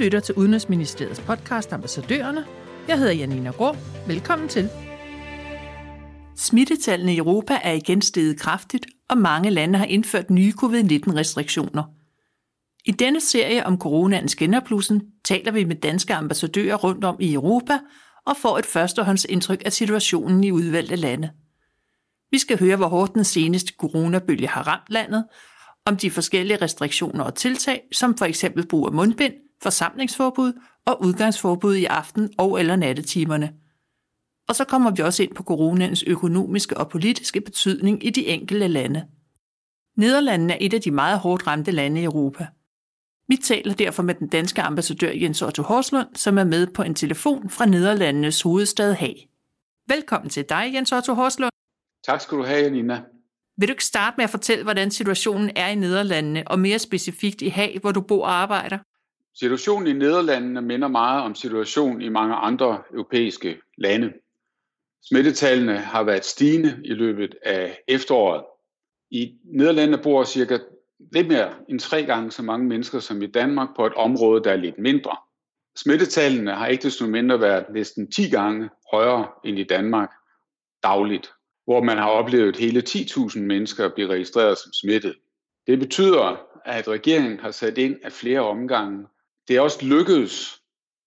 lytter til Udenrigsministeriets podcast Ambassadørerne. Jeg hedder Janina Grå. Velkommen til. Smittetallene i Europa er igen steget kraftigt, og mange lande har indført nye covid-19-restriktioner. I denne serie om coronaens genopblussen taler vi med danske ambassadører rundt om i Europa og får et førstehåndsindtryk af situationen i udvalgte lande. Vi skal høre, hvor hårdt den seneste coronabølge har ramt landet, om de forskellige restriktioner og tiltag, som for eksempel brug af mundbind, forsamlingsforbud og udgangsforbud i aften- og eller nattetimerne. Og så kommer vi også ind på coronaens økonomiske og politiske betydning i de enkelte lande. Nederlandene er et af de meget hårdt ramte lande i Europa. Vi taler derfor med den danske ambassadør Jens Otto Horslund, som er med på en telefon fra Nederlandenes hovedstad Haag. Velkommen til dig, Jens Otto Horslund. Tak skal du have, Nina. Vil du ikke starte med at fortælle, hvordan situationen er i Nederlandene, og mere specifikt i Haag, hvor du bor og arbejder? Situationen i Nederlandene minder meget om situationen i mange andre europæiske lande. Smittetallene har været stigende i løbet af efteråret. I Nederlandene bor cirka lidt mere end tre gange så mange mennesker som i Danmark på et område, der er lidt mindre. Smittetallene har ikke desto mindre været næsten 10 gange højere end i Danmark dagligt hvor man har oplevet hele 10.000 mennesker blive registreret som smittet. Det betyder, at regeringen har sat ind af flere omgange. Det er også lykkedes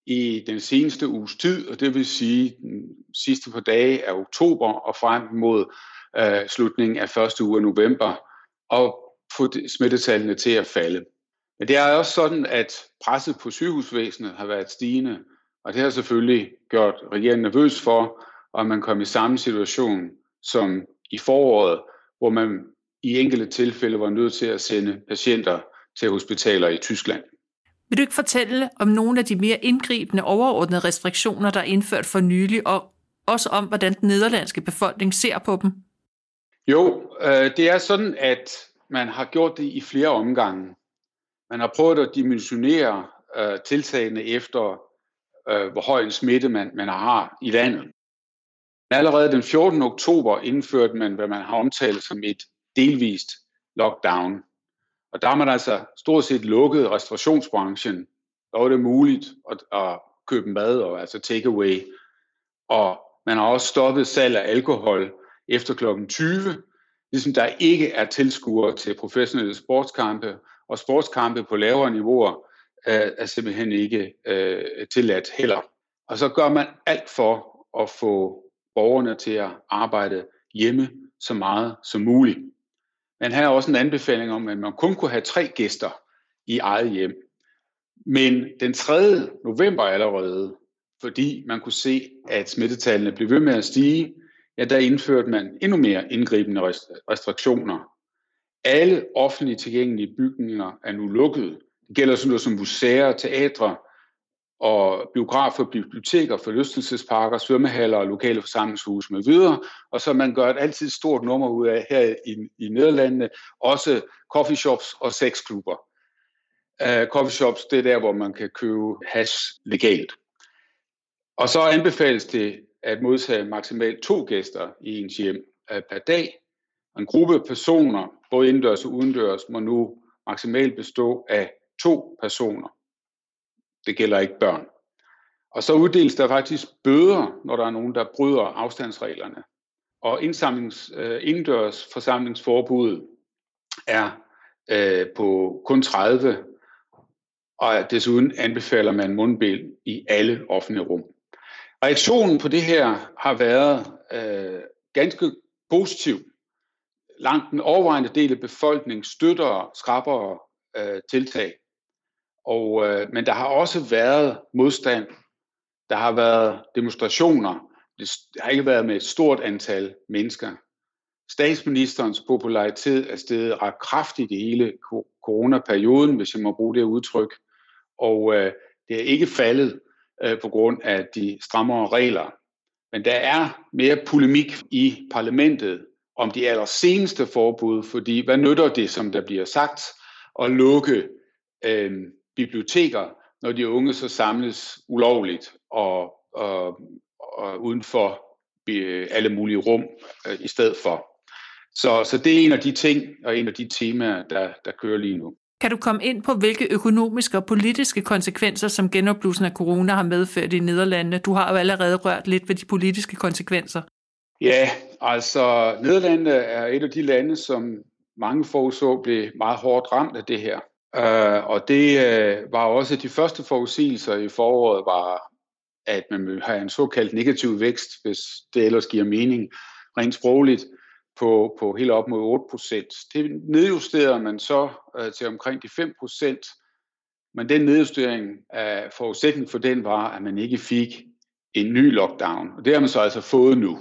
i den seneste uges tid, og det vil sige den sidste par dage af oktober og frem mod øh, slutningen af første uge af november, at få smittetallene til at falde. Men det er også sådan, at presset på sygehusvæsenet har været stigende, og det har selvfølgelig gjort regeringen nervøs for, at man kom i samme situation som i foråret, hvor man i enkelte tilfælde var nødt til at sende patienter til hospitaler i Tyskland. Vil du ikke fortælle om nogle af de mere indgribende overordnede restriktioner, der er indført for nylig, og også om, hvordan den nederlandske befolkning ser på dem? Jo, øh, det er sådan, at man har gjort det i flere omgange. Man har prøvet at dimensionere øh, tiltagene efter, øh, hvor høj en smitte man, man har i landet. Allerede den 14. oktober indførte man, hvad man har omtalt som et delvist lockdown. Og der har man altså stort set lukket restaurationsbranchen. Der var det muligt at, at købe mad og altså takeaway. Og man har også stoppet salg af alkohol efter kl. 20, ligesom der ikke er tilskuere til professionelle sportskampe, og sportskampe på lavere niveauer øh, er simpelthen ikke øh, tilladt heller. Og så gør man alt for at få borgerne til at arbejde hjemme så meget som muligt. Man havde også en anbefaling om, at man kun kunne have tre gæster i eget hjem. Men den 3. november allerede, fordi man kunne se, at smittetallene blev ved med at stige, ja, der indførte man endnu mere indgribende restriktioner. Alle offentligt tilgængelige bygninger er nu lukket. Det gælder sådan noget som museer, teatre, og biografer, biblioteker, forlystelsesparker, svømmehaller og lokale forsamlingshuse med videre. Og så man gør et altid stort nummer ud af her i, i Nederlandene, også coffeeshops og sexklubber. Øh, uh, coffeeshops, det er der, hvor man kan købe hash legalt. Og så anbefales det at modtage maksimalt to gæster i ens hjem uh, per dag. En gruppe personer, både indendørs og udendørs, må nu maksimalt bestå af to personer. Det gælder ikke børn. Og så uddeles der faktisk bøder, når der er nogen, der bryder afstandsreglerne. Og indsamlings, øh, indendørs forsamlingsforbuddet er øh, på kun 30, og desuden anbefaler man mundbind i alle offentlige rum. Reaktionen på det her har været øh, ganske positiv. Langt den overvejende del af befolkningen støtter skrappere øh, tiltag. Og, øh, men der har også været modstand. Der har været demonstrationer. Det har ikke været med et stort antal mennesker. Statsministerens popularitet er steget ret kraftigt i hele coronaperioden, hvis jeg må bruge det udtryk. Og øh, det er ikke faldet øh, på grund af de strammere regler. Men der er mere polemik i parlamentet om de allerseneste forbud, fordi hvad nytter det, som der bliver sagt, at lukke øh, biblioteker, når de unge så samles ulovligt og, og, og uden for alle mulige rum øh, i stedet for. Så, så det er en af de ting og en af de temaer, der, der kører lige nu. Kan du komme ind på, hvilke økonomiske og politiske konsekvenser, som genopblussen af corona har medført i Nederlandene? Du har jo allerede rørt lidt ved de politiske konsekvenser. Ja, altså Nederlandene er et af de lande, som mange forudså blev meget hårdt ramt af det her. Uh, og det uh, var også de første forudsigelser i foråret, var, at man vil have en såkaldt negativ vækst, hvis det ellers giver mening rent sprogligt, på, på helt op mod 8%. Det nedjusterer man så uh, til omkring de 5%, men den nedjustering af forudsætningen for den var, at man ikke fik en ny lockdown. Og det har man så altså fået nu.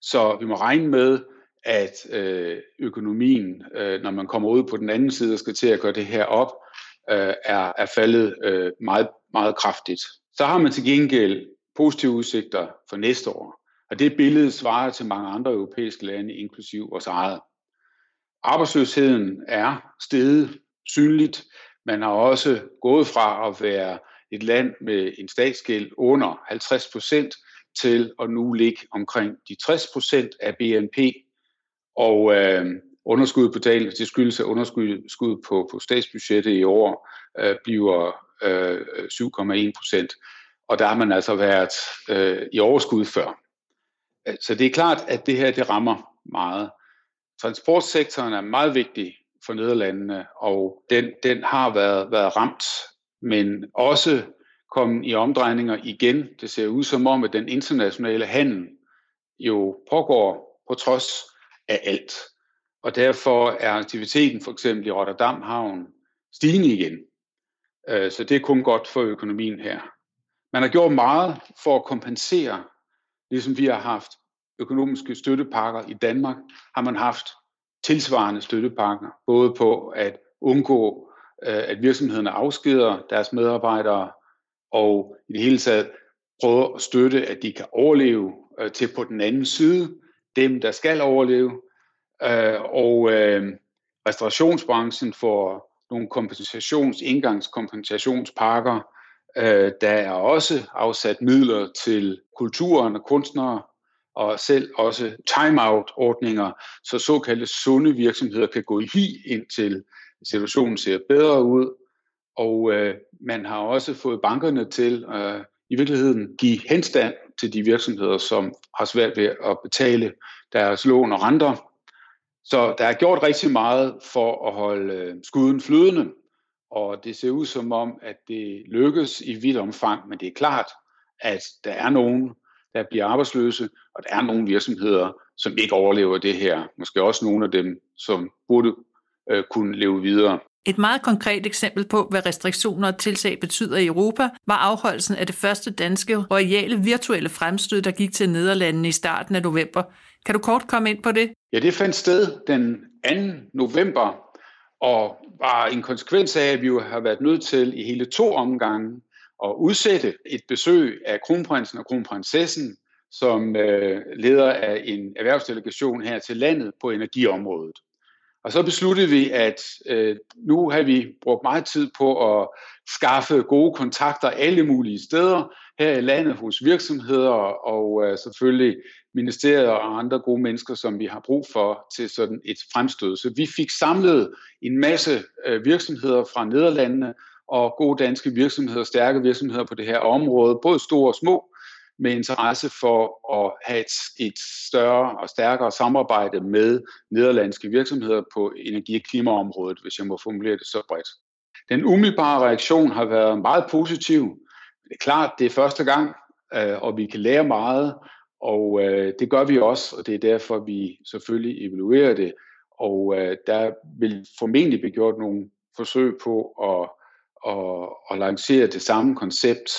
Så vi må regne med, at øh, økonomien, øh, når man kommer ud på den anden side og skal til at gøre det her op, øh, er, er faldet øh, meget, meget kraftigt. Så har man til gengæld positive udsigter for næste år. Og det billede svarer til mange andre europæiske lande, inklusiv vores eget. Arbejdsløsheden er steget synligt. Man har også gået fra at være et land med en statsgæld under 50 procent til at nu ligge omkring de 60 procent af BNP. Og øh, underskud på tal, det skyldes at underskud på, på statsbudgettet i år øh, bliver øh, 7,1 procent. Og der har man altså været øh, i overskud før. Så det er klart, at det her det rammer meget. Transportsektoren er meget vigtig for Nederlandene, og den, den har været, været ramt, men også kommet i omdrejninger igen. Det ser ud som om, at den internationale handel jo pågår på trods af alt. Og derfor er aktiviteten for eksempel i Rotterdam Havn stigende igen. Øh, så det er kun godt for økonomien her. Man har gjort meget for at kompensere, ligesom vi har haft økonomiske støttepakker i Danmark, har man haft tilsvarende støttepakker, både på at undgå, øh, at virksomhederne afskeder deres medarbejdere, og i det hele taget prøve at støtte, at de kan overleve øh, til på den anden side, dem der skal overleve, øh, og øh, restaurationsbranchen får nogle kompensations, indgangskompensationspakker, øh, der er også afsat midler til kulturen og kunstnere, og selv også timeout-ordninger, så såkaldte sunde virksomheder kan gå i hi indtil situationen ser bedre ud, og øh, man har også fået bankerne til øh, i virkeligheden give henstand til de virksomheder, som har svært ved at betale deres lån og renter. Så der er gjort rigtig meget for at holde øh, skuden flydende, og det ser ud som om, at det lykkes i vidt omfang, men det er klart, at der er nogen, der bliver arbejdsløse, og der er nogle virksomheder, som ikke overlever det her. Måske også nogle af dem, som burde øh, kunne leve videre. Et meget konkret eksempel på, hvad restriktioner og tiltag betyder i Europa, var afholdelsen af det første danske royale virtuelle fremstød, der gik til Nederlandene i starten af november. Kan du kort komme ind på det? Ja, det fandt sted den 2. november, og var en konsekvens af, at vi jo har været nødt til i hele to omgange at udsætte et besøg af kronprinsen og kronprinsessen, som øh, leder af en erhvervsdelegation her til landet på energiområdet. Og så besluttede vi, at øh, nu har vi brugt meget tid på at skaffe gode kontakter alle mulige steder her i landet hos virksomheder og øh, selvfølgelig ministerier og andre gode mennesker, som vi har brug for til sådan et fremstød. Så vi fik samlet en masse øh, virksomheder fra Nederlandene og gode danske virksomheder, stærke virksomheder på det her område, både store og små, med interesse for at have et, et større og stærkere samarbejde med nederlandske virksomheder på energi- og klimaområdet, hvis jeg må formulere det så bredt. Den umiddelbare reaktion har været meget positiv. Det er klart, det er første gang, øh, og vi kan lære meget, og øh, det gør vi også, og det er derfor, vi selvfølgelig evaluerer det. Og øh, der vil formentlig blive gjort nogle forsøg på at, at, at lancere det samme koncept,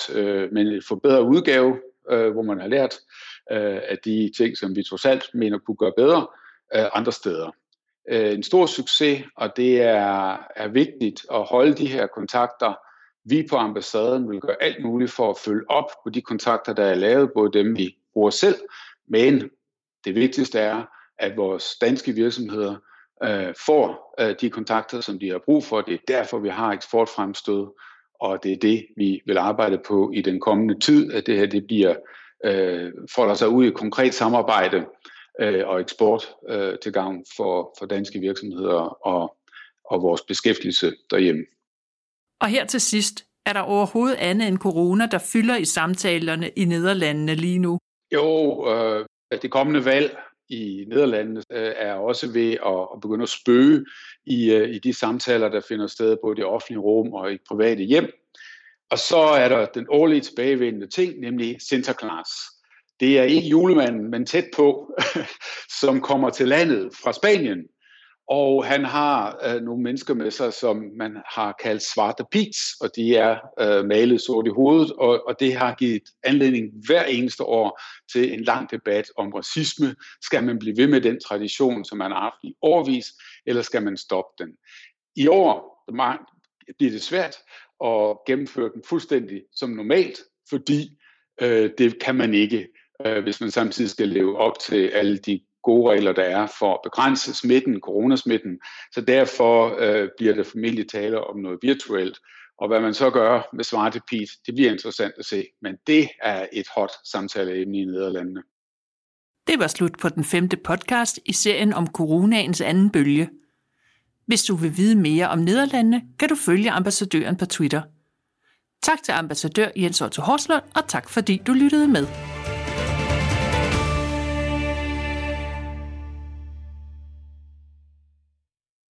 men en forbedret udgave, øh, hvor man har lært øh, af de ting, som vi trods alt mener kunne gøre bedre øh, andre steder. Øh, en stor succes, og det er, er vigtigt at holde de her kontakter. Vi på ambassaden vil gøre alt muligt for at følge op på de kontakter, der er lavet, både dem vi bruger selv, men det vigtigste er, at vores danske virksomheder øh, får øh, de kontakter, som de har brug for. Det er derfor, vi har eksportfremstød, og det er det, vi vil arbejde på i den kommende tid, at det her det bliver øh, folder sig ud i et konkret samarbejde øh, og eksport øh, til gavn for, for danske virksomheder og og vores beskæftigelse derhjemme. Og her til sidst, er der overhovedet andet end corona, der fylder i samtalerne i Nederlandene lige nu? Jo, øh, det kommende valg i Nederlandene øh, er også ved at, at begynde at spøge i, øh, i de samtaler, der finder sted både i det offentlige rum og i private hjem. Og så er der den årlige tilbagevendende ting, nemlig Sinterklaas. Det er ikke julemanden, men tæt på, som kommer til landet fra Spanien og han har øh, nogle mennesker med sig, som man har kaldt svarte pits, og de er øh, malet sort i hovedet, og, og det har givet anledning hver eneste år til en lang debat om racisme. Skal man blive ved med den tradition, som man har haft i årvis, eller skal man stoppe den? I år bliver det svært at gennemføre den fuldstændig som normalt, fordi øh, det kan man ikke, øh, hvis man samtidig skal leve op til alle de gode regler, der er for at begrænse smitten, coronasmitten. Så derfor øh, bliver det formentlig tale om noget virtuelt. Og hvad man så gør med Svarte Pete, det bliver interessant at se. Men det er et hot samtaleemne i Nederlandene. Det var slut på den femte podcast i serien om coronaens anden bølge. Hvis du vil vide mere om Nederlandene, kan du følge ambassadøren på Twitter. Tak til ambassadør Jens Otto Horslund, og tak fordi du lyttede med.